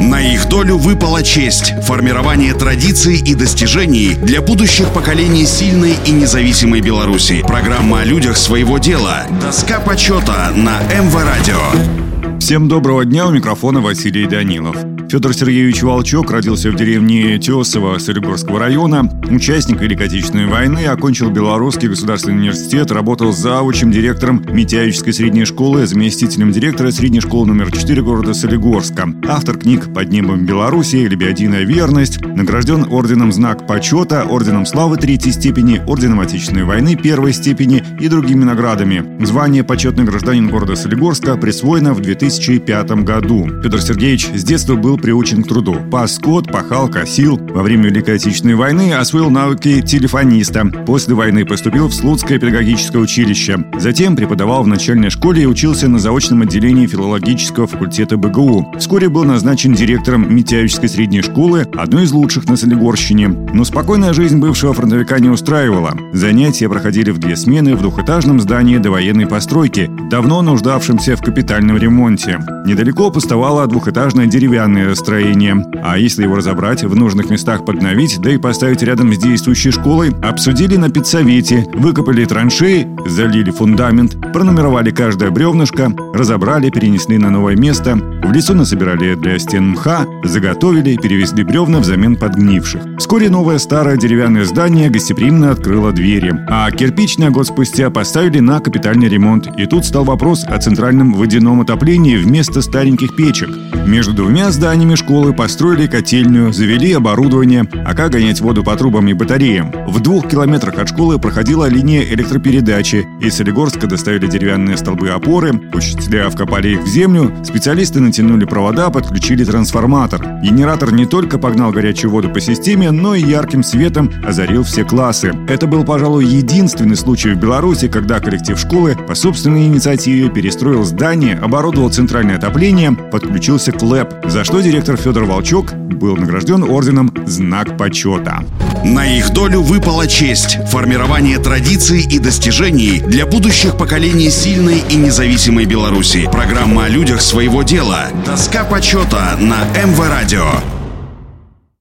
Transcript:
На их долю выпала честь – формирование традиций и достижений для будущих поколений сильной и независимой Беларуси. Программа о людях своего дела. Доска почета на МВ Радио. Всем доброго дня, у микрофона Василий Данилов. Федор Сергеевич Волчок родился в деревне Тесово Солигорского района. Участник Великой Отечественной войны, окончил Белорусский государственный университет, работал завучем, директором Митяевической средней школы, заместителем директора средней школы номер 4 города Солигорска. Автор книг «Под небом Беларуси», «Лебединая верность», награжден орденом «Знак почета», орденом славы третьей степени, орденом Отечественной войны первой степени и другими наградами. Звание «Почетный гражданин города Солигорска» присвоено в 2005 году. Федор Сергеевич с детства был приучен к труду. Пас скот, пахал, косил. Во время Великой Отечественной войны освоил навыки телефониста. После войны поступил в Слуцкое педагогическое училище. Затем преподавал в начальной школе и учился на заочном отделении филологического факультета БГУ. Вскоре был назначен директором Митяевической средней школы, одной из лучших на Солигорщине. Но спокойная жизнь бывшего фронтовика не устраивала. Занятия проходили в две смены в двухэтажном здании довоенной постройки, давно нуждавшемся в капитальном ремонте. Недалеко пустовала двухэтажная деревянная строение. А если его разобрать, в нужных местах подновить, да и поставить рядом с действующей школой, обсудили на педсовете, выкопали траншеи, залили фундамент, пронумеровали каждое бревнышко, разобрали, перенесли на новое место, в лесу насобирали для стен мха, заготовили, перевезли бревна взамен подгнивших. Вскоре новое старое деревянное здание гостеприимно открыло двери, а кирпичное год спустя поставили на капитальный ремонт. И тут стал вопрос о центральном водяном отоплении вместо стареньких печек. Между двумя зданиями школы построили котельную, завели оборудование, а как гонять воду по трубам и батареям. В двух километрах от школы проходила линия электропередачи. Из Солигорска доставили деревянные столбы опоры, учителя вкопали их в землю, специалисты натянули провода, подключили трансформатор. Генератор не только погнал горячую воду по системе, но и ярким светом озарил все классы. Это был, пожалуй, единственный случай в Беларуси, когда коллектив школы по собственной инициативе перестроил здание, оборудовал центральное отопление, подключился к ЛЭП, за что директор Федор Волчок был награжден орденом «Знак почета». На их долю выпала честь – формирование традиций и достижений для будущих поколений сильной и независимой Беларуси. Программа о людях своего дела. Доска почета на МВ Радио.